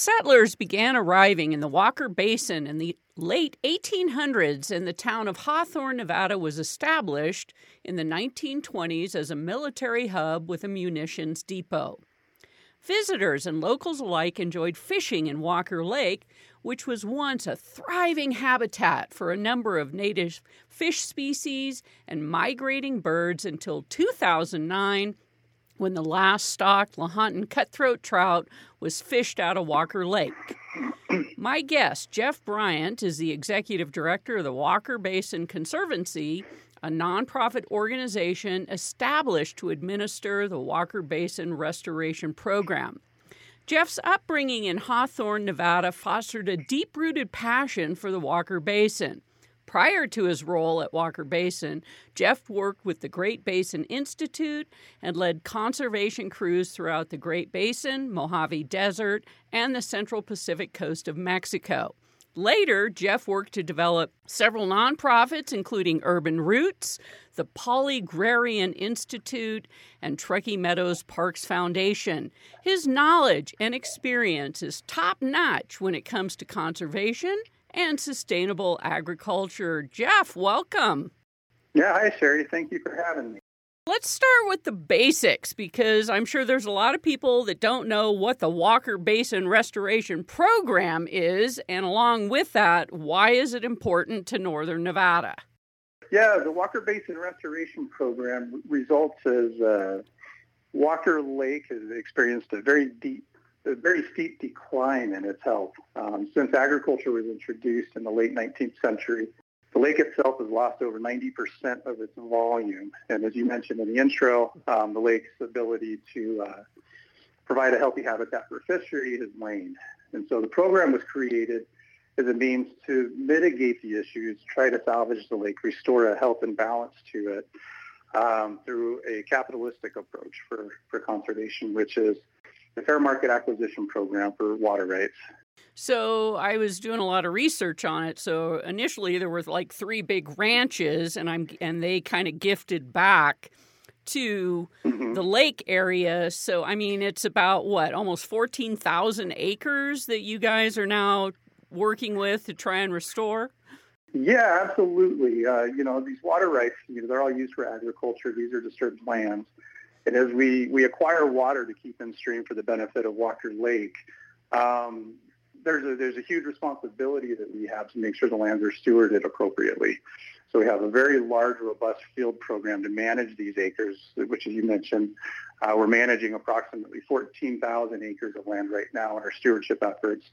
Settlers began arriving in the Walker Basin in the late 1800s, and the town of Hawthorne, Nevada was established in the 1920s as a military hub with a munitions depot. Visitors and locals alike enjoyed fishing in Walker Lake, which was once a thriving habitat for a number of native fish species and migrating birds until 2009 when the last stocked Lahontan cutthroat trout was fished out of Walker Lake. My guest, Jeff Bryant, is the executive director of the Walker Basin Conservancy, a nonprofit organization established to administer the Walker Basin Restoration Program. Jeff's upbringing in Hawthorne, Nevada fostered a deep rooted passion for the Walker Basin. Prior to his role at Walker Basin, Jeff worked with the Great Basin Institute and led conservation crews throughout the Great Basin, Mojave Desert, and the Central Pacific coast of Mexico. Later, Jeff worked to develop several nonprofits, including Urban Roots, the Polygrarian Institute, and Truckee Meadows Parks Foundation. His knowledge and experience is top notch when it comes to conservation and sustainable agriculture. Jeff, welcome. Yeah, hi, Sherry. Thank you for having me. Let's start with the basics because I'm sure there's a lot of people that don't know what the Walker Basin Restoration Program is, and along with that, why is it important to Northern Nevada? Yeah, the Walker Basin Restoration Program results as uh, Walker Lake has experienced a very deep a very steep decline in its health. Um, since agriculture was introduced in the late 19th century, the lake itself has lost over 90% of its volume. And as you mentioned in the intro, um, the lake's ability to uh, provide a healthy habitat for fishery has waned. And so the program was created as a means to mitigate the issues, try to salvage the lake, restore a health and balance to it um, through a capitalistic approach for, for conservation, which is the fair market acquisition program for water rights. So I was doing a lot of research on it. So initially there were like three big ranches, and I'm and they kind of gifted back to mm-hmm. the lake area. So I mean, it's about what almost fourteen thousand acres that you guys are now working with to try and restore. Yeah, absolutely. Uh, you know, these water rights, you know, they're all used for agriculture. These are disturbed lands. And as we, we acquire water to keep in stream for the benefit of Walker Lake, um, there's a, there's a huge responsibility that we have to make sure the lands are stewarded appropriately. So we have a very large, robust field program to manage these acres, which, as you mentioned, uh, we're managing approximately 14,000 acres of land right now in our stewardship efforts,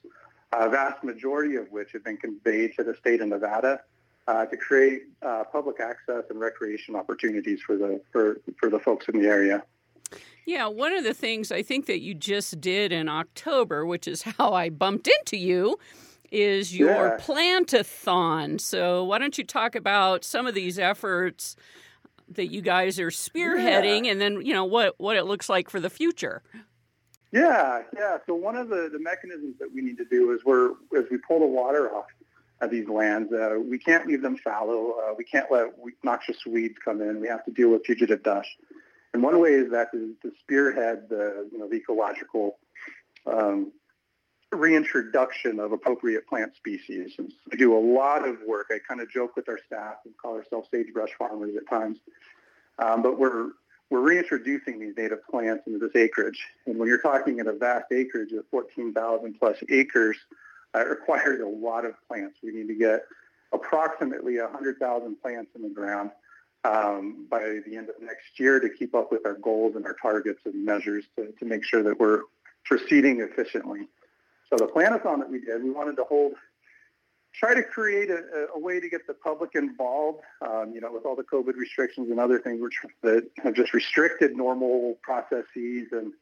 a vast majority of which have been conveyed to the state of Nevada uh, to create uh, public access and recreation opportunities for the for, for the folks in the area. Yeah, one of the things I think that you just did in October, which is how I bumped into you, is your yeah. plantathon. So why don't you talk about some of these efforts that you guys are spearheading, yeah. and then you know what what it looks like for the future. Yeah, yeah. So one of the, the mechanisms that we need to do is we're as we pull the water off of these lands. Uh, we can't leave them fallow. Uh, we can't let noxious weeds come in. We have to deal with fugitive dust. And one way is that to, spearhead the, you know, the ecological um, reintroduction of appropriate plant species. And we do a lot of work. I kind of joke with our staff and call ourselves sagebrush farmers at times. Um, but we're we're reintroducing these native plants into this acreage. And when you're talking at a vast acreage of 14,000 plus acres, it requires a lot of plants. We need to get approximately 100,000 plants in the ground um, by the end of next year to keep up with our goals and our targets and measures to, to make sure that we're proceeding efficiently. So the planathon that we did, we wanted to hold, try to create a, a way to get the public involved. Um, you know, with all the COVID restrictions and other things which that have just restricted normal processes and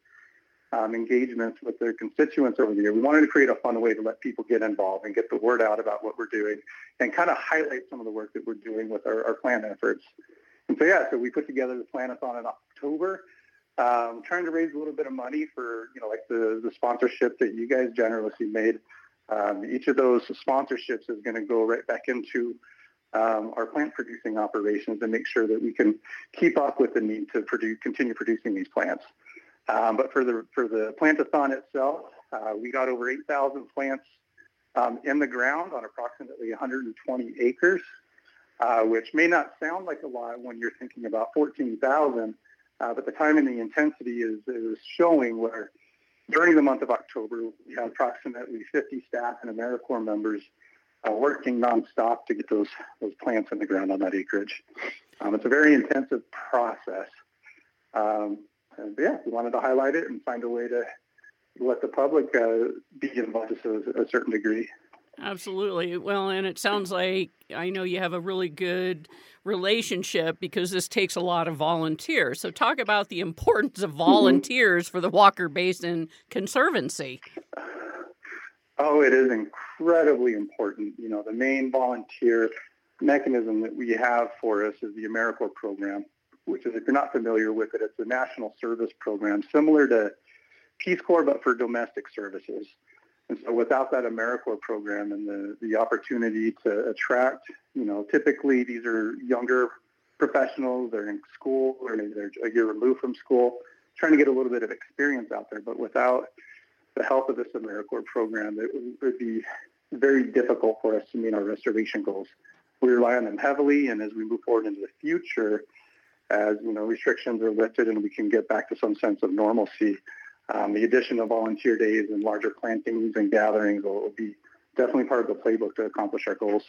um, engagements with their constituents over the year. We wanted to create a fun way to let people get involved and get the word out about what we're doing and kind of highlight some of the work that we're doing with our, our plant efforts. And so, yeah, so we put together the Planathon in October, um, trying to raise a little bit of money for, you know, like the, the sponsorship that you guys generously made. Um, each of those sponsorships is going to go right back into um, our plant producing operations and make sure that we can keep up with the need to produce, continue producing these plants. Um, but for the for the plantathon itself, uh, we got over 8,000 plants um, in the ground on approximately 120 acres, uh, which may not sound like a lot when you're thinking about 14,000, uh, but the time and the intensity is, is showing where during the month of October, we had approximately 50 staff and AmeriCorps members uh, working nonstop to get those those plants in the ground on that acreage. Um, it's a very intensive process. Um, and yeah, we wanted to highlight it and find a way to let the public uh, be involved to a, a certain degree. Absolutely. Well, and it sounds like I know you have a really good relationship because this takes a lot of volunteers. So, talk about the importance of mm-hmm. volunteers mm-hmm. for the Walker Basin Conservancy. Oh, it is incredibly important. You know, the main volunteer mechanism that we have for us is the AmeriCorps program, which is, if you're not familiar with it, it's a national service program similar to Peace Corps, but for domestic services. And so without that AmeriCorps program and the, the opportunity to attract, you know, typically these are younger professionals, they're in school or maybe they're a year removed from school, trying to get a little bit of experience out there. But without the help of this AmeriCorps program, it would be very difficult for us to meet our restoration goals. We rely on them heavily, and as we move forward into the future, as you know, restrictions are lifted and we can get back to some sense of normalcy, um, the addition of volunteer days and larger plantings and gatherings will, will be definitely part of the playbook to accomplish our goals.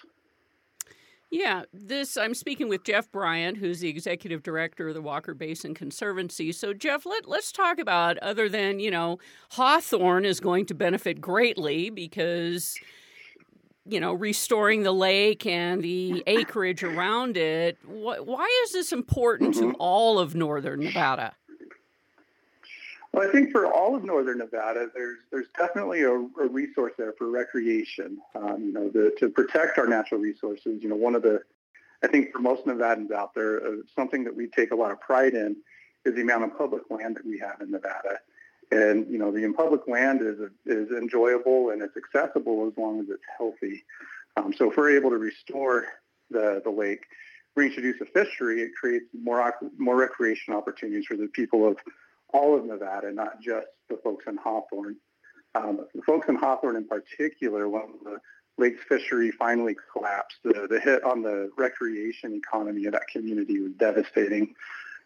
Yeah, this I'm speaking with Jeff Bryant, who's the executive director of the Walker Basin Conservancy. So, Jeff, let, let's talk about other than you know Hawthorne is going to benefit greatly because you know restoring the lake and the acreage around it. Why is this important mm-hmm. to all of northern Nevada? Well, I think for all of northern Nevada, there's there's definitely a, a resource there for recreation. Um, you know, the, to protect our natural resources. You know, one of the I think for most Nevadans out there, uh, something that we take a lot of pride in is the amount of public land that we have in Nevada. And you know, the public land is is enjoyable and it's accessible as long as it's healthy. Um, so if we're able to restore the the lake, reintroduce a fishery, it creates more more recreation opportunities for the people of all of Nevada, not just the folks in Hawthorne. Um, the folks in Hawthorne in particular, when the lakes fishery finally collapsed, the, the hit on the recreation economy of that community was devastating.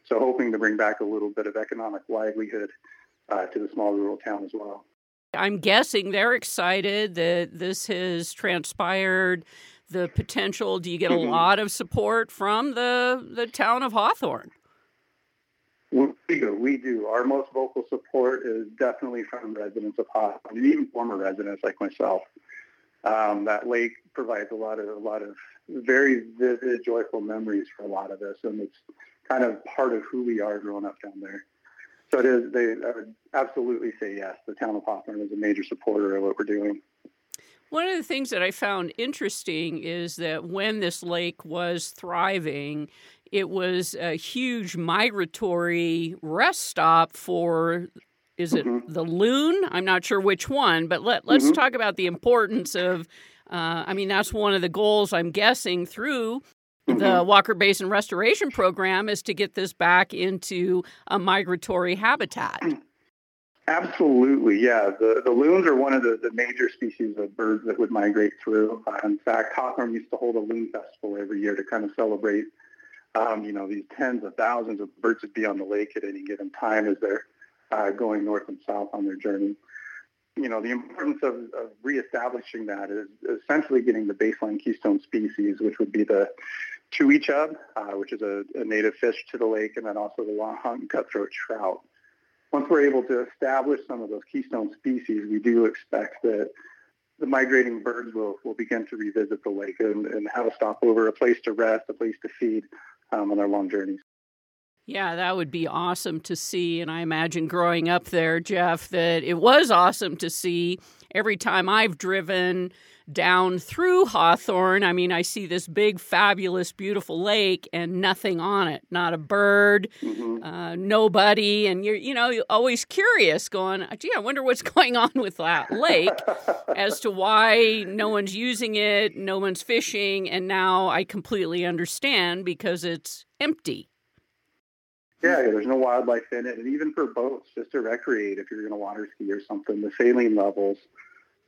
So hoping to bring back a little bit of economic livelihood uh, to the small rural town as well. I'm guessing they're excited that this has transpired. The potential. Do you get a mm-hmm. lot of support from the the town of Hawthorne? We do. We do. Our most vocal support is definitely from residents of Hawthorne, and even former residents like myself. Um, that lake provides a lot of a lot of very vivid, joyful memories for a lot of us, and it's kind of part of who we are growing up down there. So it is. They I would absolutely say yes. The town of Hawthorne is a major supporter of what we're doing. One of the things that I found interesting is that when this lake was thriving, it was a huge migratory rest stop for is it mm-hmm. the loon? I'm not sure which one, but let let's mm-hmm. talk about the importance of. Uh, I mean, that's one of the goals I'm guessing through mm-hmm. the Walker Basin Restoration Program is to get this back into a migratory habitat. Absolutely, yeah. The, the loons are one of the, the major species of birds that would migrate through. Uh, in fact, Hawthorne used to hold a loon festival every year to kind of celebrate um, you know, these tens of thousands of birds would be on the lake at any given time as they're uh, going north and south on their journey. You know, the importance of, of reestablishing that is essentially getting the baseline keystone species, which would be the tui chub, uh, which is a, a, native fish to the lake, and then also the Lahontan cutthroat trout. Once we're able to establish some of those keystone species, we do expect that the migrating birds will, will begin to revisit the lake and, and have a stopover, a place to rest, a place to feed, um, on their long journeys. Yeah, that would be awesome to see. And I imagine growing up there, Jeff, that it was awesome to see every time I've driven down through Hawthorne. I mean, I see this big, fabulous, beautiful lake and nothing on it. Not a bird, mm-hmm. uh, nobody. And you're, you know, you're always curious going, gee, I wonder what's going on with that lake as to why no one's using it, no one's fishing. And now I completely understand because it's empty. Yeah, there's no wildlife in it. And even for boats, just to recreate, if you're going to water ski or something, the saline levels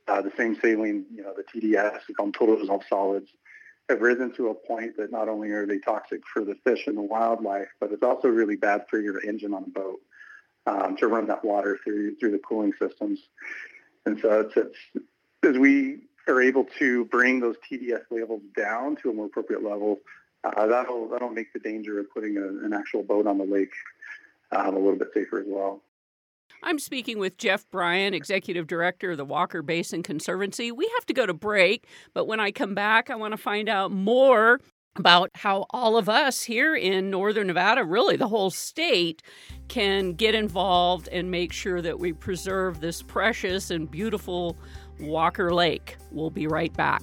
uh, the same saline, you know, the TDS, them total dissolved solids, have risen to a point that not only are they toxic for the fish and the wildlife, but it's also really bad for your engine on a boat um, to run that water through through the cooling systems. And so it's, it's as we are able to bring those TDS levels down to a more appropriate level, uh, that'll that'll make the danger of putting a, an actual boat on the lake um, a little bit safer as well. I'm speaking with Jeff Bryant, Executive Director of the Walker Basin Conservancy. We have to go to break, but when I come back, I want to find out more about how all of us here in Northern Nevada, really the whole state, can get involved and make sure that we preserve this precious and beautiful Walker Lake. We'll be right back.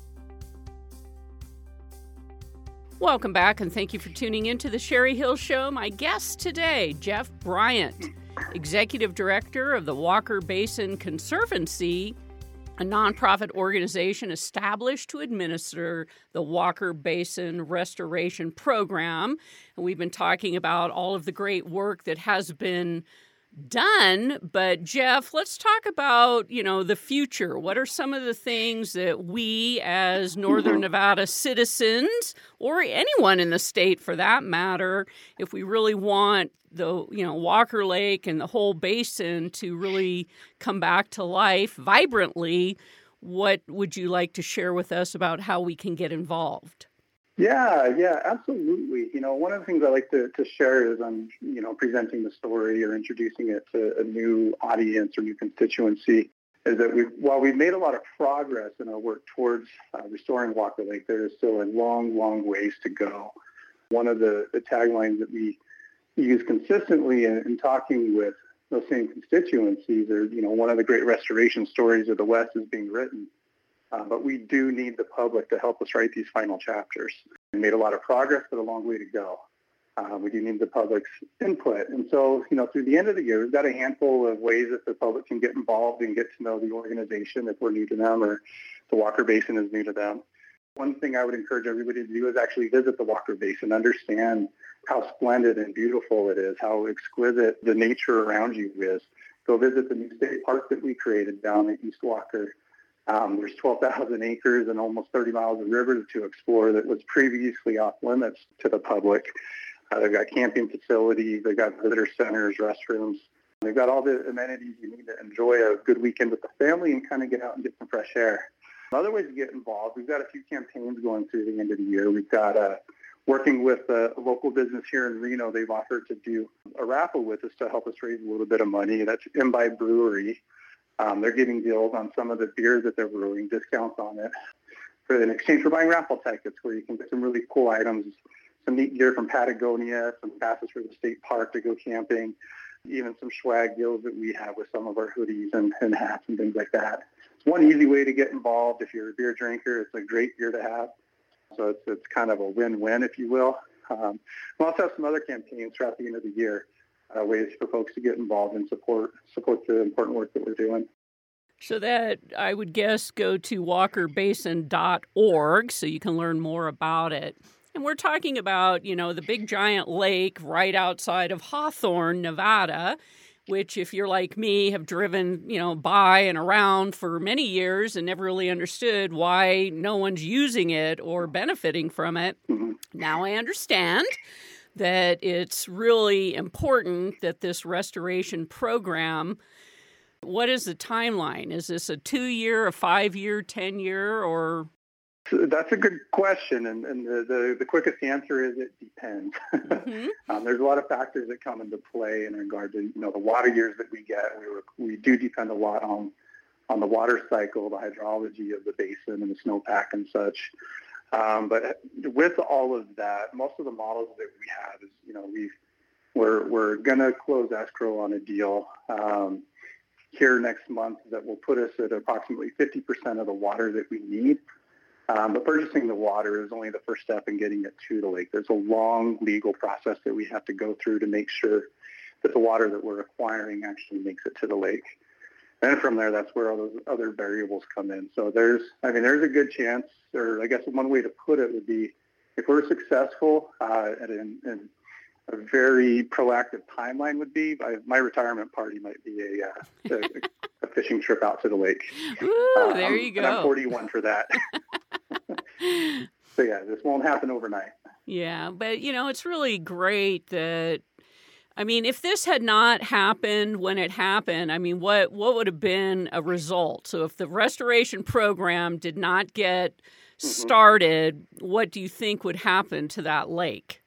Welcome back, and thank you for tuning in to the Sherry Hill Show. My guest today, Jeff Bryant, Executive Director of the Walker Basin Conservancy, a nonprofit organization established to administer the Walker Basin Restoration Program. And we've been talking about all of the great work that has been done but jeff let's talk about you know the future. What are some of the things that we as northern nevada citizens or anyone in the state for that matter if we really want the you know walker lake and the whole basin to really come back to life vibrantly what would you like to share with us about how we can get involved yeah, yeah, absolutely. You know, one of the things I like to, to share is I'm, you know, presenting the story or introducing it to a new audience or new constituency is that we while we've made a lot of progress in our work towards uh, restoring Walker Lake, there is still a long, long ways to go. One of the, the taglines that we use consistently in, in talking with those same constituencies are, you know, one of the great restoration stories of the West is being written. Uh, but we do need the public to help us write these final chapters. We made a lot of progress, but a long way to go. Uh, we do need the public's input. And so, you know, through the end of the year, we've got a handful of ways that the public can get involved and get to know the organization if we're new to them or the Walker Basin is new to them. One thing I would encourage everybody to do is actually visit the Walker Basin, understand how splendid and beautiful it is, how exquisite the nature around you is. Go visit the new state park that we created down at East Walker. Um, there's 12,000 acres and almost 30 miles of river to explore that was previously off limits to the public. Uh, they've got camping facilities, they've got visitor centers, restrooms. They've got all the amenities you need to enjoy a good weekend with the family and kind of get out and get some fresh air. Other ways to get involved, we've got a few campaigns going through the end of the year. We've got uh, working with a local business here in Reno. They've offered to do a raffle with us to help us raise a little bit of money. That's Imbibe Brewery. Um, they're giving deals on some of the beers that they're brewing, discounts on it, for in exchange for buying raffle tickets, where you can get some really cool items some neat gear from Patagonia, some passes for the state park to go camping, even some swag deals that we have with some of our hoodies and, and hats and things like that. It's one easy way to get involved. If you're a beer drinker, it's a great beer to have. So it's, it's kind of a win-win, if you will. Um, we also have some other campaigns throughout the end of the year, uh, ways for folks to get involved and support support the important work that we're doing. So that I would guess go to walkerbasin.org so you can learn more about it. And we're talking about, you know, the big giant lake right outside of Hawthorne, Nevada, which, if you're like me, have driven, you know, by and around for many years and never really understood why no one's using it or benefiting from it. Mm-hmm. Now I understand that it's really important that this restoration program. What is the timeline? Is this a two year, a five year, 10 year, or that's a good question, and, and the, the, the, quickest answer is it depends. Mm-hmm. um, there's a lot of factors that come into play in regard to you know the water years that we get. We were, we do depend a lot on on the water cycle, the hydrology of the basin and the snowpack and such. Um, but with all of that, most of the models that we have is you know we we're we're gonna close escrow on a deal. Um, here next month that will put us at approximately 50% of the water that we need um, but purchasing the water is only the first step in getting it to the lake. There's a long legal process that we have to go through to make sure that the water that we're acquiring actually makes it to the lake. And from there, that's where all those other variables come in. So there's, I mean, there's a good chance, or I guess one way to put it would be, if we're successful uh, at an, an, a very proactive timeline would be, I, my retirement party might be a, uh, a, a, fishing trip out to the lake. Ooh, um, there you go. I'm 41 for that. so yeah, this won't happen overnight. Yeah, but you know, it's really great that I mean, if this had not happened when it happened, I mean, what what would have been a result? So if the restoration program did not get mm-hmm. started, what do you think would happen to that lake?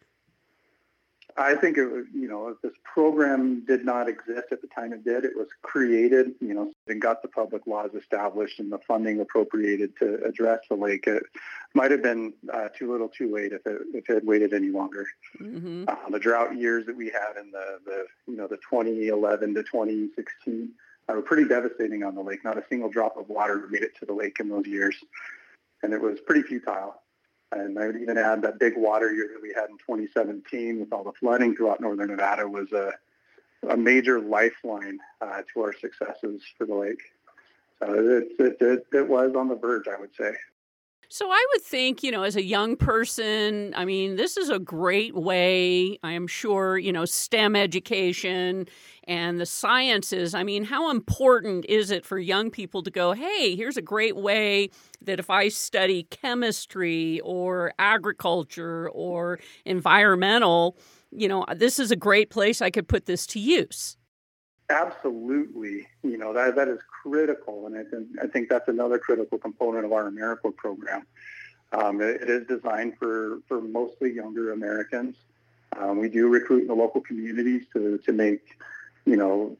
I think it was, you know, if this program did not exist at the time it did, it was created, you know, and got the public laws established and the funding appropriated to address the lake. It might have been uh, too little too late if it, if it had waited any longer. Mm-hmm. Uh, the drought years that we had in the, the, you know, the 2011 to 2016 uh, were pretty devastating on the lake. Not a single drop of water made it to the lake in those years. And it was pretty futile. And I would even add that big water year that we had in 2017 with all the flooding throughout northern Nevada was a, a major lifeline uh, to our successes for the lake. So it, it, it, it was on the verge, I would say. So I would think, you know, as a young person, I mean, this is a great way, I am sure, you know, STEM education and the sciences. I mean, how important is it for young people to go, hey, here's a great way that if I study chemistry or agriculture or environmental, you know, this is a great place I could put this to use. Absolutely, you know that that is critical, and I think I think that's another critical component of our AmeriCorps program. Um, it, it is designed for for mostly younger Americans. Um, we do recruit in the local communities to to make you know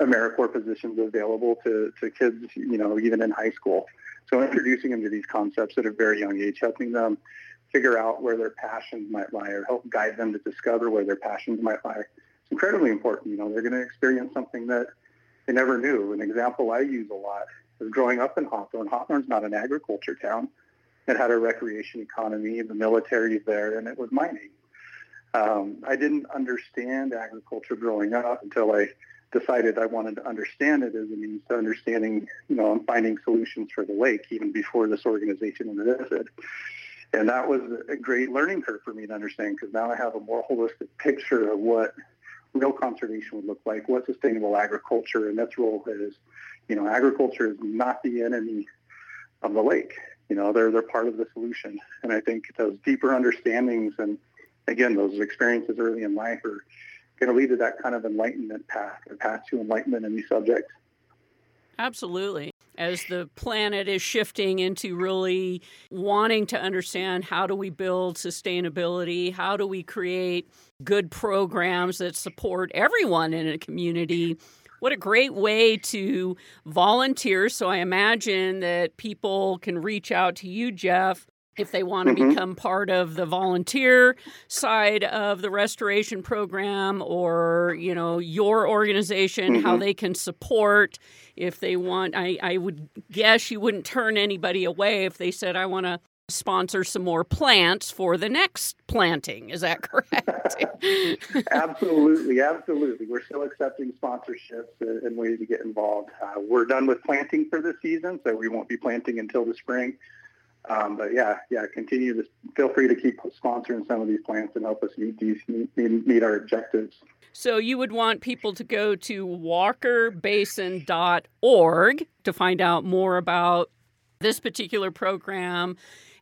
AmeriCorps positions available to to kids, you know, even in high school. So introducing them to these concepts at a very young age, helping them figure out where their passions might lie, or help guide them to discover where their passions might lie incredibly important. You know, they're going to experience something that they never knew. An example I use a lot is growing up in Hawthorne, Hawthorne's not an agriculture town. It had a recreation economy, the military's there, and it was mining. Um, I didn't understand agriculture growing up until I decided I wanted to understand it as a means to understanding, you know, and finding solutions for the lake even before this organization existed. And that was a great learning curve for me to understand because now I have a more holistic picture of what real conservation would look like, what sustainable agriculture and its role is. You know, agriculture is not the enemy of the lake. You know, they're they're part of the solution. And I think those deeper understandings and again, those experiences early in life are going to lead to that kind of enlightenment path, a path to enlightenment in these subjects. Absolutely. As the planet is shifting into really wanting to understand how do we build sustainability, how do we create good programs that support everyone in a community, what a great way to volunteer. So I imagine that people can reach out to you, Jeff, if they want to mm-hmm. become part of the volunteer side of the restoration program or you know your organization mm-hmm. how they can support. If they want I, I would guess you wouldn't turn anybody away if they said i want to sponsor some more plants for the next planting. Is that correct? Absolutely absolutely. We're still accepting sponsorships and ways to get involved. Uh, we're done with planting for the season so we won't be planting until the spring um, but yeah, yeah, continue to feel free to keep sponsoring some of these plants and help us meet these meet, meet our objectives. So you would want people to go to walkerbasin.org to find out more about this particular program.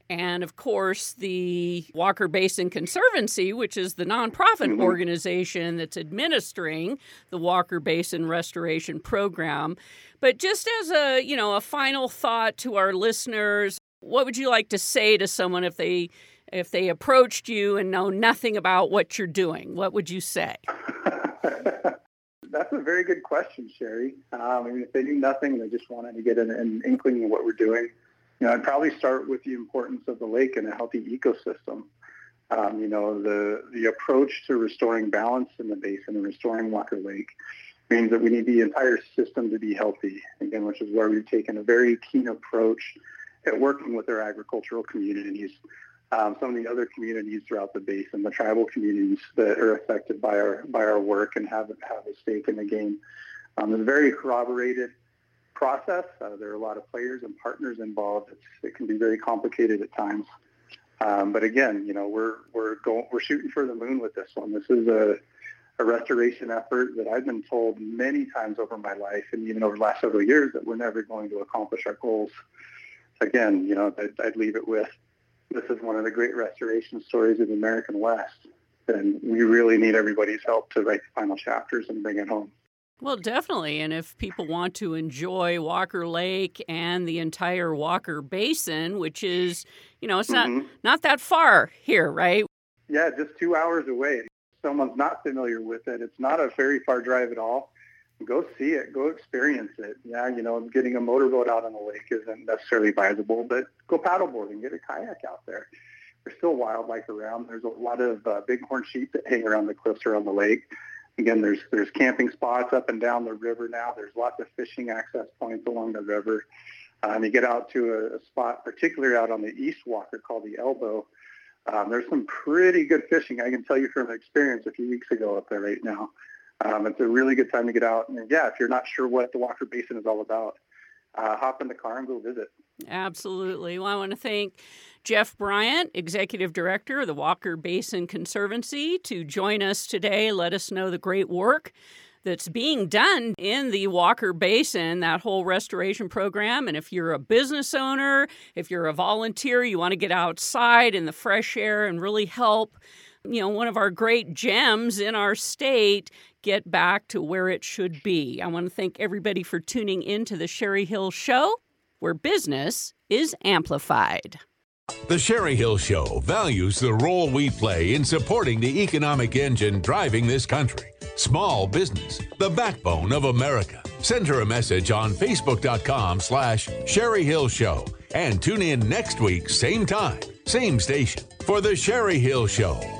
And of course, the Walker Basin Conservancy, which is the nonprofit mm-hmm. organization that's administering the Walker Basin Restoration Program. But just as a, you know, a final thought to our listeners, what would you like to say to someone if they if they approached you and know nothing about what you're doing? What would you say? That's a very good question, Sherry. Um, I mean, if they knew nothing, they just wanted to get an, an inkling of what we're doing. You know, I'd probably start with the importance of the lake and a healthy ecosystem. Um, you know, the the approach to restoring balance in the basin and restoring Walker Lake means that we need the entire system to be healthy. Again, which is where we've taken a very keen approach at working with our agricultural communities, um, some of the other communities throughout the basin, the tribal communities that are affected by our by our work and have have a stake in the game. Um, it's a very corroborated process. Uh, there are a lot of players and partners involved. It's, it can be very complicated at times. Um, but again, you know, we're we're going we're shooting for the moon with this one. This is a a restoration effort that I've been told many times over my life and even over the last several years that we're never going to accomplish our goals again, you know, I'd, I'd leave it with this is one of the great restoration stories of the American West. And we really need everybody's help to write the final chapters and bring it home. Well, definitely. And if people want to enjoy Walker Lake and the entire Walker Basin, which is, you know, it's mm-hmm. not not that far here, right? Yeah, just two hours away. If someone's not familiar with it, it's not a very far drive at all go see it, go experience it. Yeah, you know, getting a motorboat out on the lake isn't necessarily advisable, but go paddleboarding, get a kayak out there. There's still wildlife around. There's a lot of uh, bighorn sheep that hang around the cliffs around the lake. Again, there's there's camping spots up and down the river now. There's lots of fishing access points along the river. Um, you get out to a, a spot, particularly out on the East Walker called the Elbow. Um, there's some pretty good fishing. I can tell you from experience a few weeks ago up there right now. Um, it's a really good time to get out. And yeah, if you're not sure what the Walker Basin is all about, uh, hop in the car and go visit. Absolutely. Well, I want to thank Jeff Bryant, Executive Director of the Walker Basin Conservancy, to join us today. Let us know the great work that's being done in the Walker Basin, that whole restoration program. And if you're a business owner, if you're a volunteer, you want to get outside in the fresh air and really help you know, one of our great gems in our state get back to where it should be. I want to thank everybody for tuning in to the Sherry Hill Show, where business is amplified. The Sherry Hill Show values the role we play in supporting the economic engine driving this country. Small business, the backbone of America. Send her a message on Facebook.com slash Sherry Hill Show and tune in next week, same time, same station, for The Sherry Hill Show.